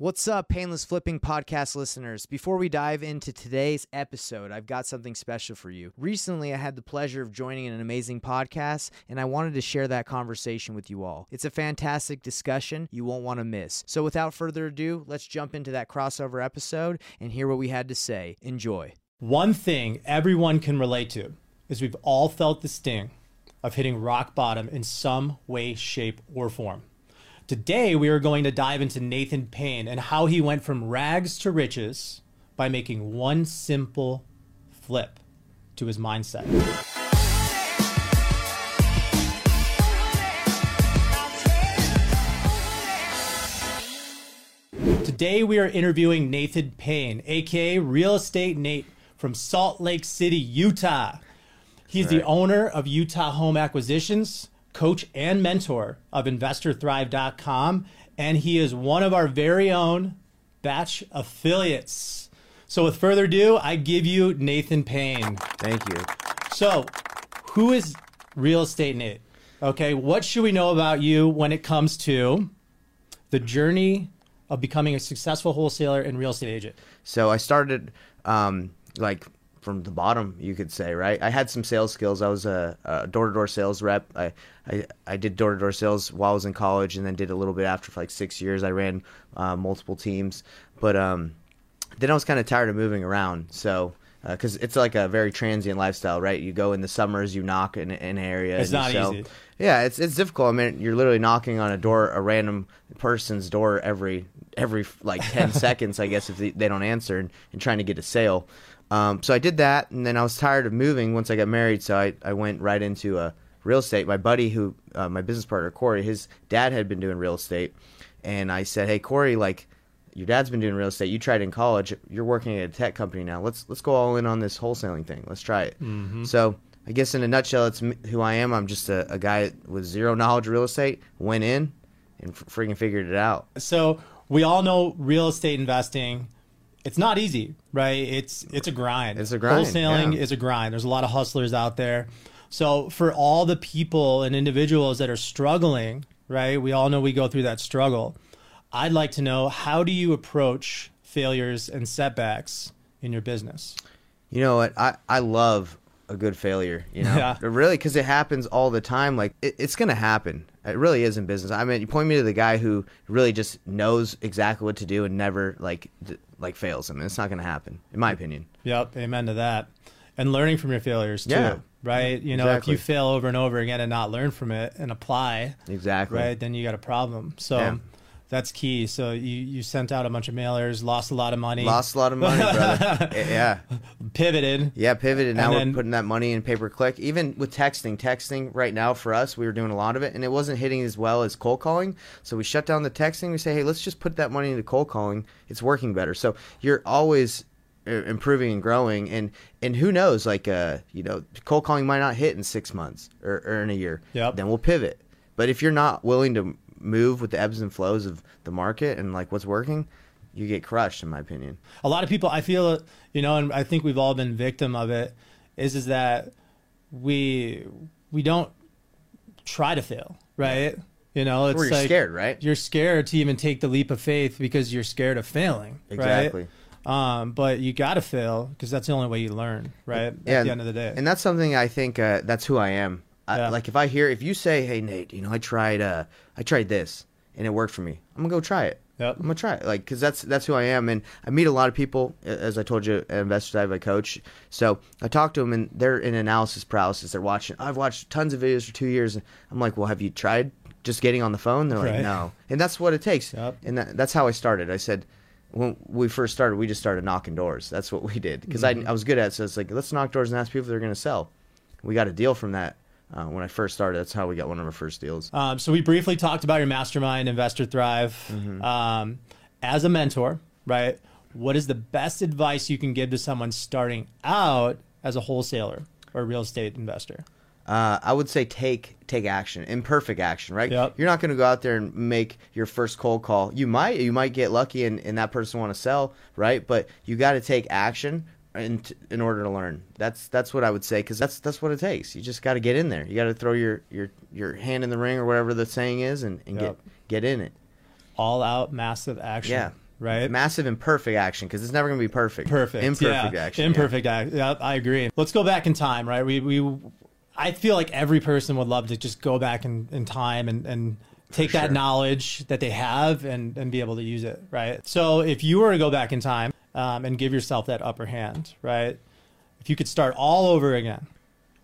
What's up, Painless Flipping podcast listeners? Before we dive into today's episode, I've got something special for you. Recently, I had the pleasure of joining an amazing podcast, and I wanted to share that conversation with you all. It's a fantastic discussion you won't want to miss. So, without further ado, let's jump into that crossover episode and hear what we had to say. Enjoy. One thing everyone can relate to is we've all felt the sting of hitting rock bottom in some way, shape, or form. Today, we are going to dive into Nathan Payne and how he went from rags to riches by making one simple flip to his mindset. Today, we are interviewing Nathan Payne, aka Real Estate Nate from Salt Lake City, Utah. He's the owner of Utah Home Acquisitions, coach and mentor of InvestorThrive.com, and he is one of our very own batch affiliates. So, with further ado, I give you Nathan Payne. Thank you. So, who is Real Estate Nate? Okay, what should we know about you when it comes to the journey of becoming a successful wholesaler and real estate agent? So I started um, like from the bottom, you could say, right? I had some sales skills. I was a, a door-to-door sales rep. I, I, I did door-to-door sales while I was in college, and then did a little bit after for like six years. I ran uh, multiple teams, but um, then I was kind of tired of moving around. So because it's like a very transient lifestyle, right? You go in the summers, you knock in, in an area. It's not sell. easy. Yeah, it's it's difficult. I mean, you're literally knocking on a door, a random person's door every every like ten seconds, I guess, if they, they don't answer, and, and trying to get a sale. Um, so I did that, and then I was tired of moving once I got married, so I, I went right into uh, real estate. My buddy, who uh, my business partner Corey, his dad had been doing real estate, and I said, "Hey Corey, like." Your dad's been doing real estate. You tried in college. You're working at a tech company now. Let's let's go all in on this wholesaling thing. Let's try it. So I guess in a nutshell, it's who I am. I'm just a, a guy with zero knowledge of real estate. Went in and f- freaking figured it out. So we all know real estate investing. It's not easy, right? It's it's a grind. It's a grind, Wholesaling yeah. is a grind. There's a lot of hustlers out there. So for all the people and individuals that are struggling, right? We all know we go through that struggle. I'd like to know how do you approach failures and setbacks in your business? You know what? I, I love a good failure. You know, Yeah. really, because it happens all the time. Like it, it's gonna happen. It really is in business. I mean, you point me to the guy who really just knows exactly what to do and never like d- like fails. Mean, it's not gonna happen, in my opinion. Yep, amen to that. And learning from your failures too, Yeah. right? You know, Exactly. if you fail over and over again and not learn from it and apply, Exactly. right, then you got a problem. So Yeah. That's key. So you you sent out a bunch of mailers, lost a lot of money, Lost a lot of money, brother. yeah. pivoted. Yeah, pivoted. Now And we're putting that money in pay per click. Even with texting, texting right now for us, we were doing a lot of it, and it wasn't hitting as well as cold calling. So we shut down the texting. We say, hey, let's just put that money into cold calling. It's working better. So you're always uh, improving and growing, and and who knows? Like, uh, you know, cold calling might not hit in six months or, or in a year. Yep. Then we'll pivot. But if you're not willing to move with the ebbs and flows of the market and like what's working, you get crushed, in my opinion. A lot of people, I feel, you know, and I think we've all been victim of it. Is is that we we don't try to fail, right? You know, it's like scared, right? You're scared to even take the leap of faith because you're scared of failing. right? Exactly. Um, but you got to fail because that's the only way you learn, right? At the end of the day. And that's something I think uh, that's who I am. I, Yeah. Like if I hear if you say, "Hey Nate, you know I tried uh I tried this and it worked for me," I'm gonna go try it. Yep. I'm gonna try it, like because that's that's who I am, and I meet a lot of people. As I told you, Investor Thrive, a coach. So I talk to them, and they're in analysis paralysis. They're watching. I've watched tons of videos for two years. And I'm like, well, have you tried just getting on the phone? They're like, Right. no, and that's what it takes. Yep. And that, that's how I started. I said, when we first started, we just started knocking doors. That's what we did because Mm-hmm. I, I was good at it. So it's like, let's knock doors and ask people if they're going to sell. We got a deal from that uh, when I first started. That's how we got one of our first deals. Um, so we briefly talked about your mastermind, Investor Thrive, Mm-hmm. um, as a mentor, right? What is the best advice you can give to someone starting out as a wholesaler or a real estate investor? Uh, I would say take take action, imperfect action, right? Yep. You're not going to go out there and make your first cold call. You might you might get lucky and, and that person want to sell, right? But you got to take action in in order to learn. That's that's what I would say because that's that's what it takes. You just got to get in there. You got to throw your, your your hand in the ring or whatever the saying is, and, and Yep. get get in it. All out massive action. Yeah. right? Massive imperfect action because it's never going to be perfect. Perfect. Imperfect yeah. action. yeah. Imperfect action. Yeah, I agree. Let's go back in time, right? We we I feel like every person would love to just go back in, in time and, and take that knowledge that they have and, and be able to use it, right? So if you were to go back in time um, and give yourself that upper hand, right? If you could start all over again,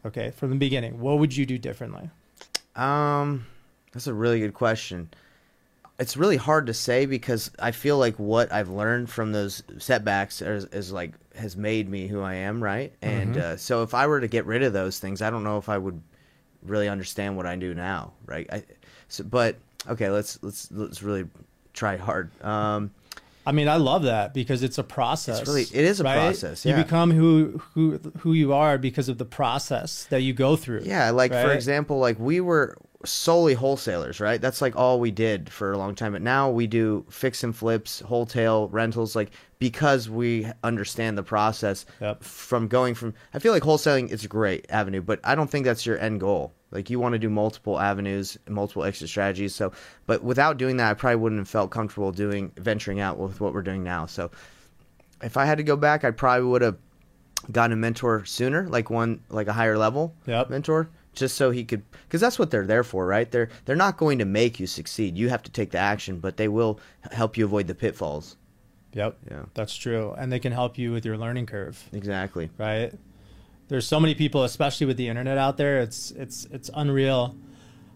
okay, from the beginning, what would you do differently? Um, that's a really good question. It's really hard to say because I feel like what I've learned from those setbacks is, is like has made me who I am, right? And uh, so if I were to get rid of those things, I don't know if I would really understand what I do now, right? I, so, but okay, let's let's let's really try hard. Um, I mean, I love that because it's a process. really- it is a right? process, You become who who who you are because of the process that you go through. Yeah, like for example, like we were solely wholesalers, right? That's like all we did for a long time. But now we do fix and flips, wholesale rentals, like because we understand the process Yep. from going from. I feel like wholesaling is a great avenue, but I don't think that's your end goal. Like you want to do multiple avenues, multiple exit strategies. So, but without doing that, I probably wouldn't have felt comfortable doing venturing out with what we're doing now. So, if I had to go back, I probably would have gotten a mentor sooner, like one like a higher level Yep. mentor, just so he could because that's what they're there for, right? They're they're not going to make you succeed. You have to take the action, but they will help you avoid the pitfalls. Yep. Yeah. That's true. And they can help you with your learning curve, Exactly. right? There's so many people, especially with the internet out there, it's it's it's unreal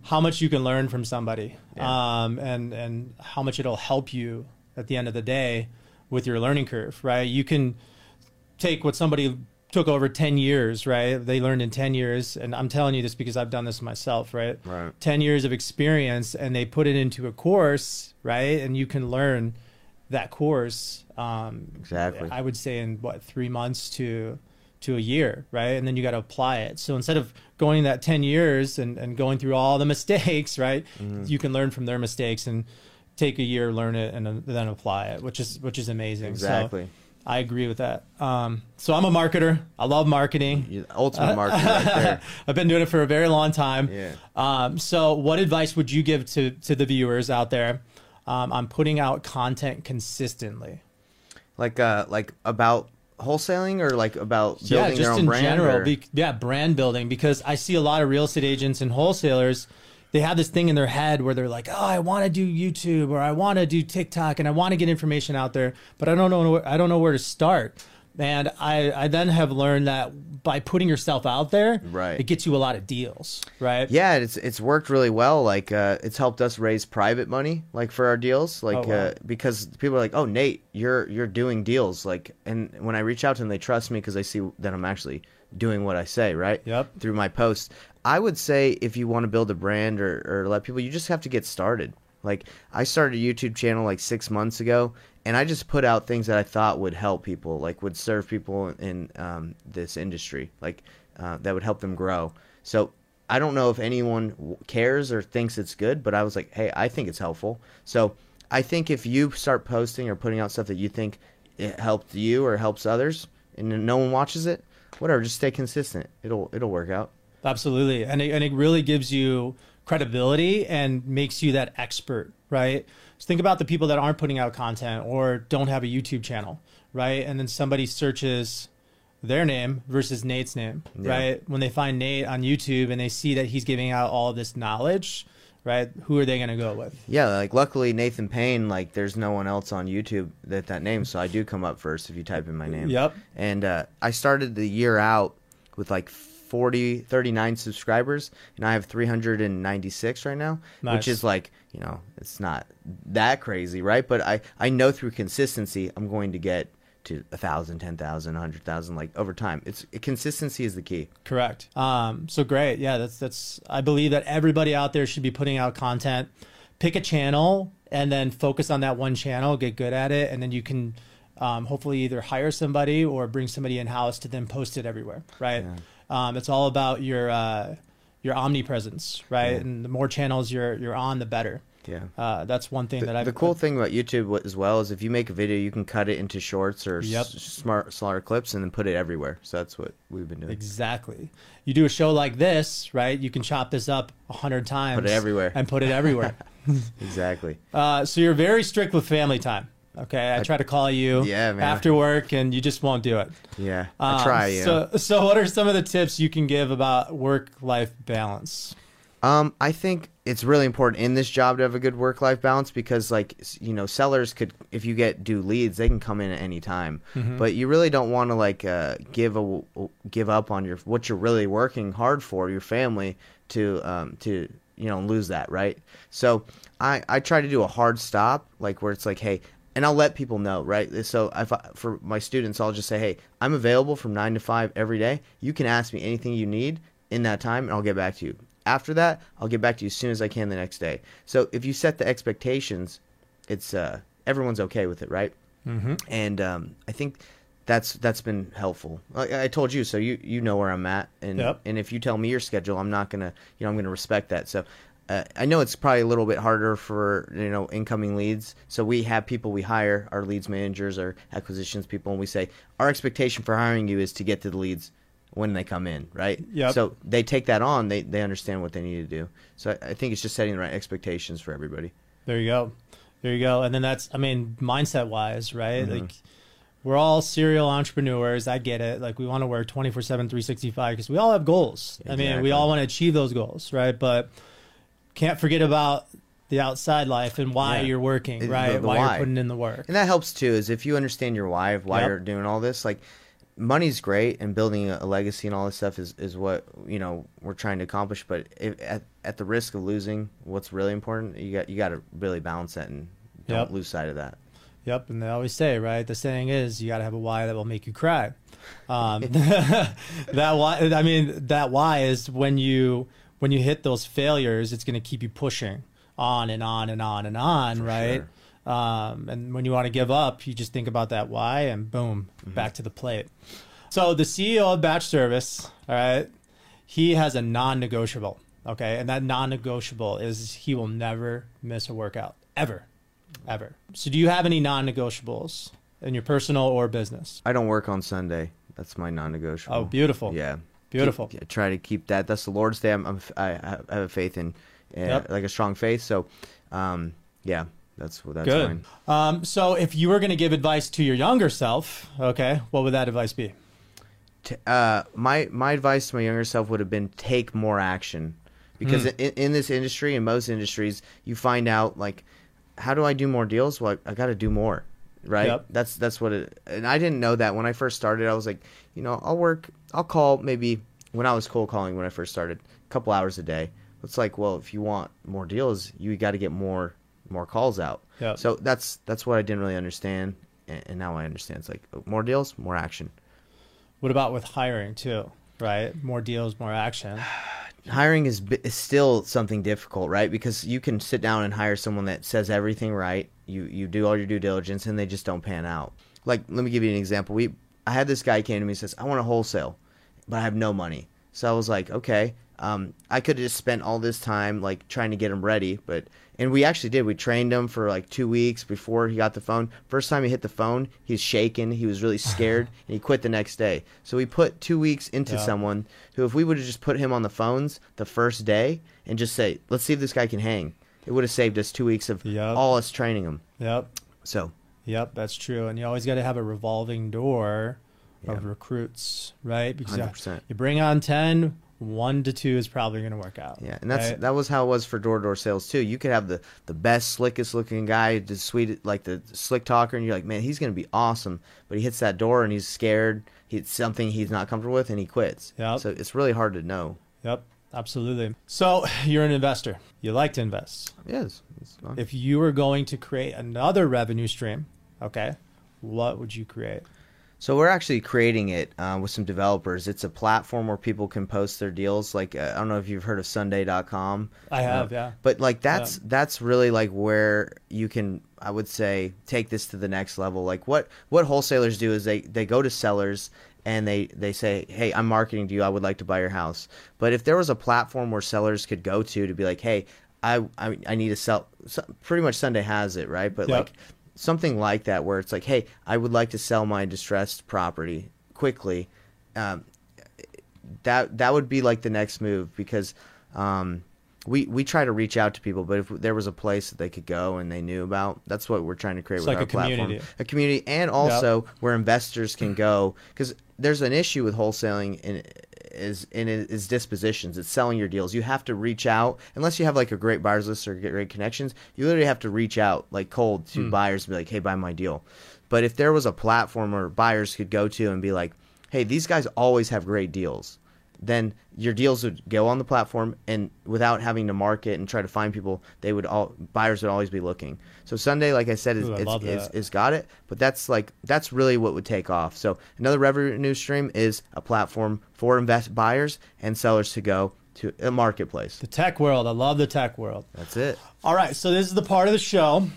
how much you can learn from somebody. Yeah. Um and and how much it'll help you at the end of the day with your learning curve, right? You can take what somebody took over 10 years, right? They learned in 10 years and I'm telling you this because I've done this myself, right? Right. 10 years of experience and they put it into a course, right? And you can learn that course um, Exactly. I would say in what three months to to a year, right? And then you got to apply it. So instead of going that ten years and, and going through all the mistakes, right? Mm-hmm. You can learn from their mistakes and take a year, learn it, and then- apply it, which is which is amazing. So Exactly. I agree with that. Um, so I'm a marketer. I love marketing. You- ultimate marketing right there. I've been doing it for a very long time. Yeah. Um, so, what advice would you give to to the viewers out there um, on putting out content consistently? Like uh like about wholesaling or like about building yeah, their just own in brand. general. Be, yeah, brand building because I see a lot of real estate agents and wholesalers. They have this thing in their head where they're like, "Oh, I want to do YouTube or I want to do TikTok and I want to get information out there, but I don't know. I don't know where to start." And I, I then have learned that by putting yourself out there, Right. it gets you a lot of deals, right? Yeah, it's it's worked really well. Like uh, it's helped us raise private money, like for our deals, like Oh, wow. uh, because people are like, "Oh, Nate, you're you're doing deals." Like, and when I reach out to them, they trust me because they see that I'm actually doing what I say, right? Yep. Through my posts, I would say if you want to build a brand or or let people, you just have to get started. Like I started a YouTube channel like six months ago, and I just put out things that I thought would help people, like would serve people in um, this industry, like uh, that would help them grow. So I don't know if anyone cares or thinks it's good, but I was like, hey, I think it's helpful. So I think if you start posting or putting out stuff that you think it helped you or helps others, and no one watches it, whatever, just stay consistent. It'll it'll work out. Absolutely. And it, and it really gives you credibility and makes you that expert, right? So think about the people that aren't putting out content or don't have a YouTube channel, right? And then somebody searches their name versus Nate's name, Yeah. right? When they find Nate on YouTube and they see that he's giving out all of this knowledge, right? Who are they going to go with? Yeah, like luckily Nathan Payne, like there's no one else on YouTube that that name, so I do come up first if you type in my name. Yep. And uh, I started the year out with like 40, 39 subscribers, and I have 396 right now, Nice. which is like you know it's not that crazy, right? But I I know through consistency I'm going to get to a thousand, ten thousand, a hundred thousand, like over time. It's consistency is the key. Correct. Um, so great. Yeah, that's that's. I believe that everybody out there should be putting out content. Pick a channel and then focus on that one channel. Get good at it, and then you can um, hopefully either hire somebody or bring somebody in house to then post it everywhere. Right. Um, it's all about your uh, your omnipresence, right? Yeah. And the more channels you're you're on, the better. Yeah. Uh, that's one thing that I've. the cool thing about YouTube as well is if you make a video, you can cut it into shorts or Yep. s- smart, smaller clips and then put it everywhere. So that's what we've been doing. Exactly. You do a show like this, right? You can chop this up a hundred times. Put it everywhere. And put it everywhere. Exactly. Uh, so you're very strict with family time, Okay, I try to call you Yeah, man. after work, and you just won't do it. Yeah, I Um, try. Yeah. So, so what are some of the tips you can give about work-life balance? Um, I think it's really important in this job to have a good work life balance because, like, you know, sellers could, if you get due leads, they can come in at any time. But you really don't want to like uh, give a give up on your what you're really working hard for, your family, to um, to you know lose that, right? So I I try to do a hard stop, like where it's like, hey. And I'll let people know, right? So if I, for my students, I'll just say, "Hey, I'm available from nine to five every day. You can ask me anything you need in that time, and I'll get back to you. After that, I'll get back to you as soon as I can the next day. So if you set the expectations, it's uh, everyone's okay with it, right? Mm-hmm. And um, I think that's that's been helpful. Like I told you, so you you know where I'm at, and Yep. and if you tell me your schedule, I'm not gonna you know I'm gonna respect that. So. Uh, I know it's probably a little bit harder for you know incoming leads. So we have people we hire, our leads managers, our acquisitions people, and we say our expectation for hiring you is to get to the leads when they come in, right? Yep. So they take that on. They they understand what they need to do. So I, I think it's just setting the right expectations for everybody. There you go. There you go. And then that's, I mean, mindset wise, right? Mm-hmm. Like, we're all serial entrepreneurs. I get it. Like, we want to work 24 7, 365 because we all have goals. I mean, we all want to achieve those goals, right? But can't forget about the outside life and why Yeah. you're working, The- right? the why, why. you're putting in the work. And that helps too. Is if you understand your why of why Yep. you're doing all this, like money's great and building a, a legacy and all this stuff is, is what you know we're trying to accomplish. But if, at at the risk of losing what's really important, you got you got to really balance that and don't Yep. lose sight of that. Yep, and they always say, right? The saying is, you got to have a why that will make you cry. Um, that why, I mean, that why is when you when you hit those failures, it's going to keep you pushing on and on and on and on, right? Um, and when you want to give up, you just think about that why, and boom, back to the plate. So the CEO of Batch Service, all right, he has a non-negotiable, okay, and that non-negotiable is he will never miss a workout ever, ever. So do you have any non-negotiables in your personal or business? I don't work on Sunday. That's my non-negotiable. Oh, beautiful. Yeah, Beautiful. Keep- try to keep that. That's the Lord's Day. I'm, I'm I have a faith in, uh, Yep. like a strong faith. So, um, yeah, that's what that's Good. fine. Um, so if you were going to give advice to your younger self, okay, what would that advice be? T- uh, my my advice to my younger self would have been take more action, because Mm. in, in this industry, in most industries, you find out like, how do I do more deals? Well, I, got to do more, right? Yep. That's that's what it. And I didn't know that when I first started. I was like, you know, I'll work, I'll call maybe when I was cold calling when I first started, a couple hours a day. It's like, well, if you want more deals, you got to get more more calls out. Yep. So that's that's what I didn't really understand, and, and now I understand. It's like oh, more deals, more action. What about with hiring too? Right, more deals, more action. Hiring is, is still something difficult, right? Because you can sit down and hire someone that says everything right. You you do all your due diligence, and they just don't pan out. Like, let me give you an example. We I had this guy came to me and says, "I want to wholesale, but I have no money." So I was like, "Okay." Um, I could have just spent all this time like trying to get him ready, but and we actually did. We trained him for like two weeks before he got the phone. First time he hit the phone, he's shaking. He was really scared, and he quit the next day. So we put two weeks into Yeah. someone who, if we would have just put him on the phones the first day and just say, "Let's see if this guy can hang," it would have saved us two weeks of Yep. all us training him. Yep, So yep, that's true. And you always got to have a revolving door of Yeah. recruits, right? Because 100%. you bring on 10, one to two is probably going to work out. yeah, and that's right? that was how it was for door to door sales too. You could have the the best, slickest looking guy, the sweet like the slick talker, and you're like, man, he's gonna be awesome. But he hits that door and he's scared. It's something he's not comfortable with, and he quits. Yep. So it's really hard to know. Yep, absolutely. So you're an investor. You like to invest. Yes. If you were going to create another revenue stream, okay, what would you create? So we're actually creating it uh, with some developers. It's a platform where people can post their deals. Like uh, I don't know if you've heard of Sundae.com. I have, Uh, yeah. But like that's that's really like where you can I would say take this to the next level. Like what what wholesalers do is they they go to sellers and they they say, "Hey, I'm marketing to you. I would like to buy your house." But if there was a platform where sellers could go to to be like, "Hey, I I, I need to sell," pretty much Sunday has it, right? But Yep. like something like that where it's like, "Hey, I would like to sell my distressed property quickly." Um, that that would be like the next move because um, we we try to reach out to people, but if there was a place that they could go and they knew about, that's what we're trying to create It's with like our a platform, community. a community, and also where investors can go because there's an issue with wholesaling in is in is dispositions. It's selling your deals. You have to reach out unless you have like a great buyers list or great connections. You literally have to reach out like cold to Hmm. buyers and be like, "Hey, buy my deal." But if there was a platform where buyers could go to and be like, "Hey, these guys always have great deals," then your deals would go on the platform and without having to market and try to find people, they would all buyers would always be looking. So Sundae, like I said, is Ooh, I it's, love it's, it's got it, but that's like that's really what would take off. So another revenue stream is a platform for invest buyers and sellers to go to a marketplace. The tech world. I love the tech world. That's it. All right, so this is the part of the show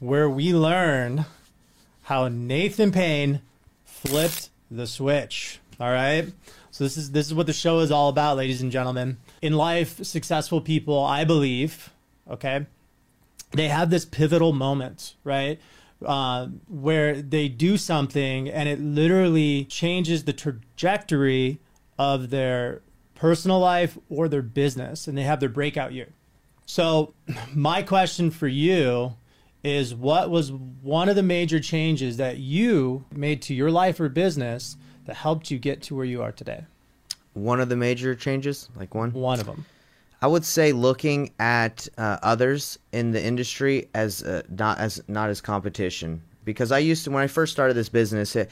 where we learn how Nathan Payne flipped the switch. All right? So this is this is what the show is all about, ladies and gentlemen. In life, successful people, I believe, okay, they have this pivotal moment, right? Uh, where they do something and it literally changes the trajectory of their personal life or their business, and they have their breakout year. So, my question for you is what was one of the major changes that you made to your life or business that helped you get to where you are today? One of the major changes, like one. One of them. I would say looking at uh, others in the industry as uh, not as not as competition because I used to when I first started this business. It,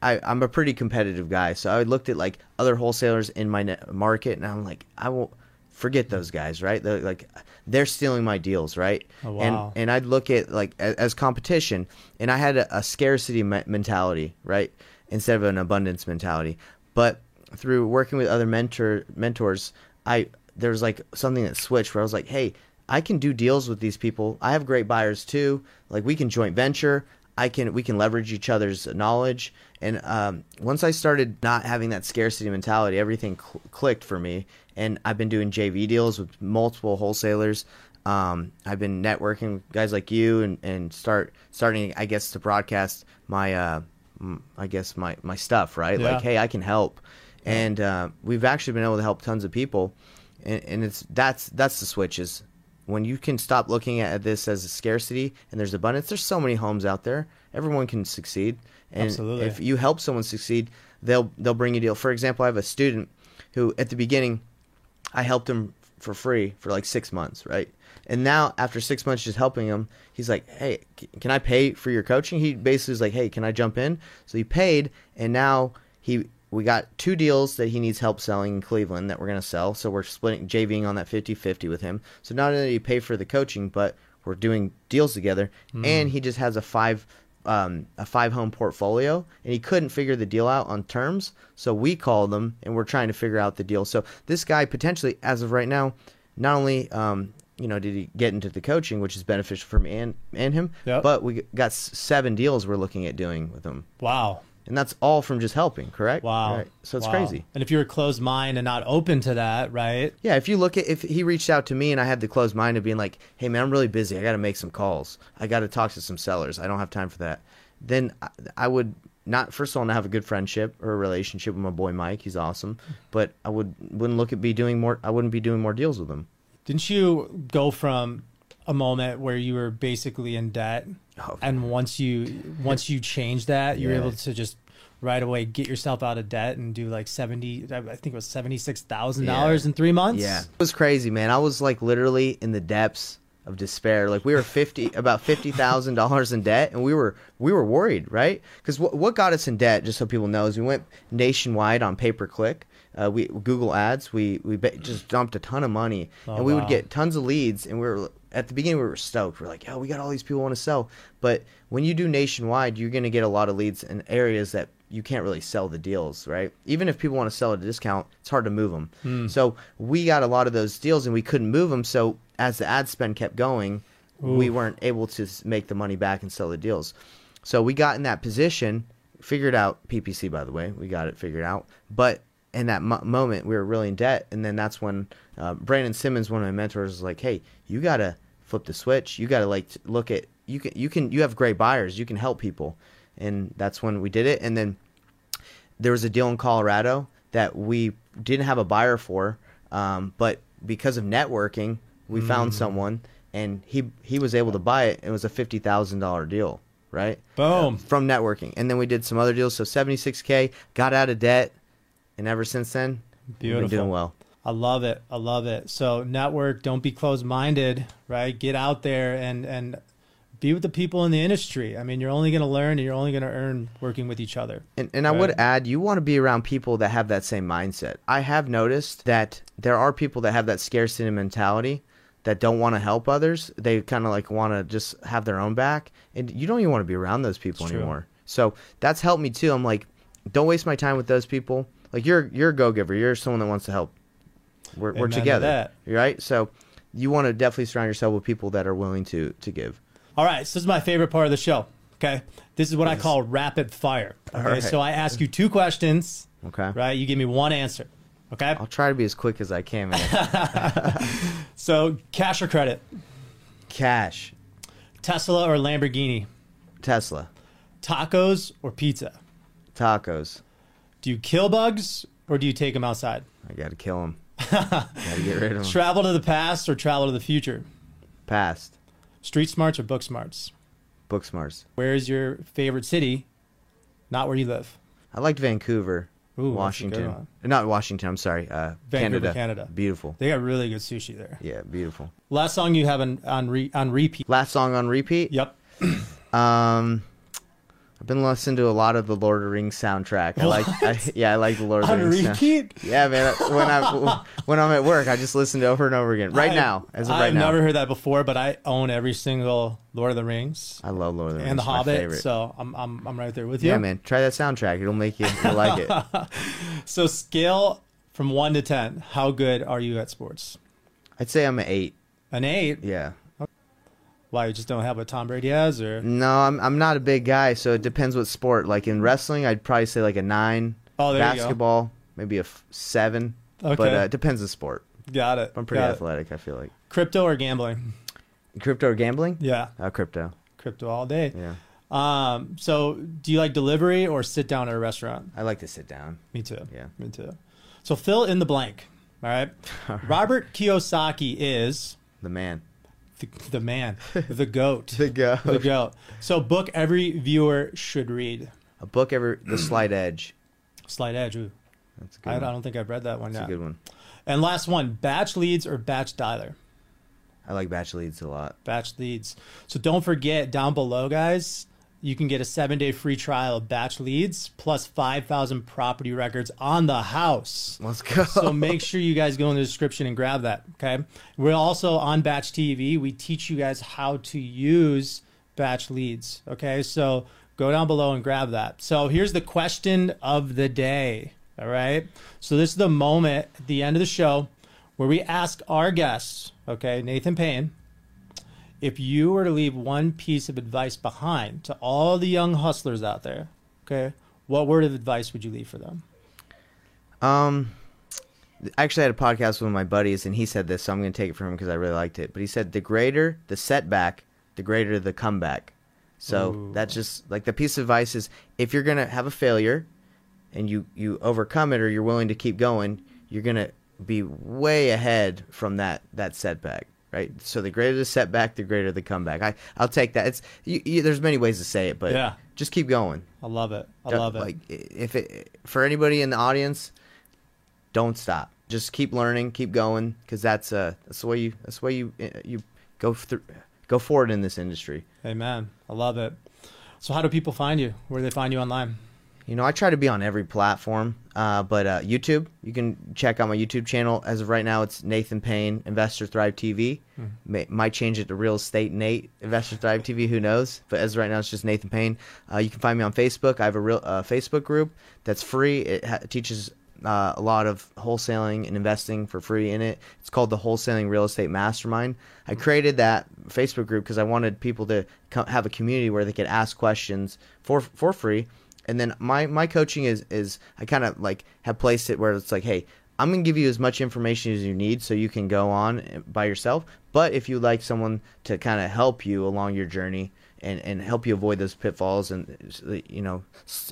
I, I'm a pretty competitive guy, so I looked at like other wholesalers in my net market, and I'm like, I won't forget those guys, right? They're like they're stealing my deals, right? Oh, wow. And and I'd look at like as, as competition, and I had a, a scarcity me- mentality, right, instead of an abundance mentality. But through working with other mentor mentors, I there was like something that switched where I was like, hey, I can do deals with these people. I have great buyers too. Like we can joint venture. I can we can leverage each other's knowledge. And um, once I started not having that scarcity mentality, everything cl- clicked for me. And I've been doing JV deals with multiple wholesalers. Um, I've been networking with guys like you and, and start starting, I guess, to broadcast my, uh, m- I guess my my stuff, right? Yeah. Like, hey, I can help, and uh, we've actually been able to help tons of people, and, and it's that's that's the switches. When you can stop looking at this as a scarcity and there's abundance, there's so many homes out there. Everyone can succeed, and Absolutely. if you help someone succeed, they'll they'll bring you a deal. For example, I have a student who at the beginning I helped him for free for like six months, right? And now after six months just helping him, he's like, "Hey, can I pay for your coaching?" He basically was like, "Hey, can I jump in?" So he paid, and now he we got two deals that he needs help selling in Cleveland that we're gonna sell. So we're splitting JVing on that 50-50 with him. So not only do you pay for the coaching, but we're doing deals together, and he just has a five um, a five home portfolio and he couldn't figure the deal out on terms. So we called them and we're trying to figure out the deal. So this guy potentially, as of right now, not only um, you know did he get into the coaching, which is beneficial for me and and him, Yep. but we got seven deals we're looking at doing with him, Wow. And that's all from just helping. Correct? Wow. Right. So it's Wow. crazy. And if you're a closed mind and not open to that, right? Yeah, if you look at if he reached out to me and I had the closed mind of being like, "Hey man, I'm really busy. I got to make some calls. I got to talk to some sellers. I don't have time for that." Then I, I would not first of all not have a good friendship or a relationship with my boy Mike. He's awesome, but I would wouldn't look at be doing more. I wouldn't be doing more deals with him. Didn't you go from a moment where you were basically in debt, Oh. and once you once you changed that, you're Yeah. able to just right away get yourself out of debt and do like seventy, I think it was seventy six thousand dollars in three months. Yeah, it was crazy, man. I was like literally in the depths of despair. Like we were fifty, about fifty thousand dollars in debt, and we were we were worried, right? Because what what got us in debt, just so people know, is we went nationwide on pay per click. Uh, we Google Ads. We we just dumped a ton of money, Oh, and we wow. would get tons of leads. And we were at the beginning we were stoked. We're like, yo, we got all these people want to sell. But when you do nationwide, you're gonna get a lot of leads in areas that you can't really sell the deals, right? Even if people want to sell at a discount, it's hard to move them. Hmm. So we got a lot of those deals and we couldn't move them. So as the ad spend kept going, we weren't able to make the money back and sell the deals. So we got in that position, figured out PPC, by the way, we got it figured out. But in that mo- moment, we were really in debt. And then that's when uh, Brandon Simmons, one of my mentors, was like, hey, you got to flip the switch. You got to like look at, you can, you can, you have great buyers. You can help people. And that's when we did it. And then there was a deal in Colorado that we didn't have a buyer for, um, but because of networking, we found someone, and he he was able to buy it. It was a fifty thousand dollar deal, right? Boom. Uh, from networking, and then we did some other deals. So seventy six k, got out of debt, and ever since then, we've been doing well. I love it. I love it. So network, don't be closed minded, right? Get out there and and be with the people in the industry. I mean, you're only going to learn and you're only going to earn working with each other. And, and I would add, you want to be around people that have that same mindset. I have noticed that there are people that have that scarcity mentality that don't want to help others. They kind of like want to just have their own back. And you don't even want to be around those people It's true. anymore. So that's helped me too. I'm like, don't waste my time with those people. Like you're you're a go giver. You're someone that wants to help. We're, we're together, right? So you want to definitely surround yourself with people that are willing to to give. All right, so this is my favorite part of the show. Okay. This is what I call rapid fire. Okay. right. So I ask you two questions, Okay. right? You give me one answer. Okay. I'll try to be as quick as I can. So cash or credit? Cash, Tesla or Lamborghini? Tesla, Tacos or pizza? tacos. Do you kill bugs or do you take them outside? I gotta kill him. Gotta get rid of him. Travel to the past or travel to the future? Past. Street smarts or book smarts? Book smarts. Where is your favorite city? Not where you live. I liked Vancouver, Ooh, that's a good Washington. Not Washington. I'm sorry. Uh, Vancouver, Canada. Canada. Beautiful. They got really good sushi there. Yeah, beautiful. Last song you have on on, re, on repeat. Last song on repeat. Yep. Um, I've been listening to a lot of the Lord of the Rings soundtrack. I like. I, yeah, I like the Lord of the Rings. repeat. Yeah, man. When I when I'm at work, I just listen to it over and over again. Right I- now, as of I've right now, never heard that before, but I own every single Lord of the Rings I love Lord of the Rings. and The Hobbit, so I'm I'm I'm right there with you. yeah, man. Try that soundtrack. It'll make you you'll like it. So scale from one to ten. How good are you at sports? I'd say I'm an eight. An eight. Yeah. Why you just don't have what Tom Brady has, or No, I'm I'm not a big guy, so it depends what sport. Like in wrestling, I'd probably say like a nine. Oh, there you go. Basketball, maybe a f- seven. Okay. But uh, it depends on the sport. got it. I'm pretty got it. athletic. I feel like Crypto or gambling? crypto or gambling. Yeah, Uh, crypto. crypto all day. Yeah, Um, so do you like delivery or sit down at a restaurant? I like to sit down. Me too. Yeah. Me too. So fill in the blank. All right. Robert Kiyosaki is The man. The, the man, the goat, The go. the goat. So book every viewer should read. A book every The Slight Edge. Slight Edge. Ooh. That's a good. I, I don't think I've read that one That's yet. a good one. And last one, batch leads or batch dialer. I like batch leads a lot. Batch leads. So don't forget down below, guys. You can get a seven day free trial of batch leads plus 5,000 property records on the house. Let's go. So make sure you guys go in the description and grab that. Okay. We're also on Batch TV. We teach you guys how to use batch leads. Okay. So go down below and grab that. So here's the question of the day. All right. So this is the moment at the end of the show where we ask our guests, okay, Nathan Payne, if you were to leave one piece of advice behind to all the young hustlers out there, okay, what word of advice would you leave for them? Um, I actually had a podcast with one of my buddies, and he said this, so I'm going to take it from him because I really liked it. But he said, "The greater the setback, the greater the comeback." So Ooh. that's just like the piece of advice is if you're going to have a failure, and you you overcome it, or you're willing to keep going, you're going to be way ahead from that that setback. Right, so the greater the setback, the greater the comeback. I I'll take that. It's you, you, there's many ways to say it, but Yeah. just keep going. I love it. I Don't- love it. Like if it for anybody in the audience, don't stop. Just keep learning, keep going, because that's uh that's the way you that's the way you uh, you go through go forward in this industry. Amen. I love it. So, how do people find you? Where do they find you online? You know, I try to be on every platform, uh, but uh, YouTube, you can check out my YouTube channel. As of right now, it's Nathan Payne, Investor Thrive TV. May, might change it to Real Estate Nate, Investor Thrive TV. Who knows? But as of right now, it's just Nathan Payne. Uh, you can find me on Facebook. I have a real uh, Facebook group that's free. It ha- teaches uh, a lot of wholesaling and investing for free in it. It's called the Wholesaling Real Estate Mastermind. I created that Facebook group because I wanted people to co- have a community where they could ask questions for for free and then my my coaching is is I kind of like have placed it where it's like, hey, I'm gonna give you as much information as you need so you can go on by yourself. But if you like someone to kind of help you along your journey and and help you avoid those pitfalls and you know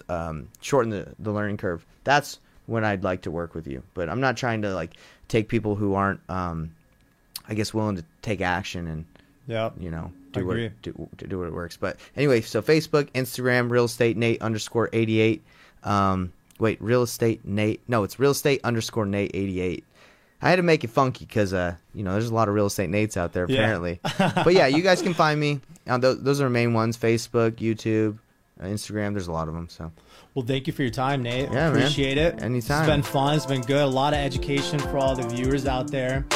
um, shorten the the learning curve, that's when I'd like to work with you. But I'm not trying to like take people who aren't um, I guess willing to take action and Yeah. you know do what do, to do what it works. But anyway, so Facebook, Instagram, real estate Nate underscore eighty eight. Um, wait, real estate Nate? No, it's real estate underscore Nate eighty eight. I had to make it funky because uh, you know, there's a lot of real estate Nates out there Yeah. apparently. but yeah, you guys can find me. Uh, those, those are the main ones: Facebook, YouTube, uh, Instagram. There's a lot of them. So Well, thank you for your time, Nate. Yeah, man. Appreciate it. Anytime. It's been fun. It's been good. A lot of education for all the viewers out there.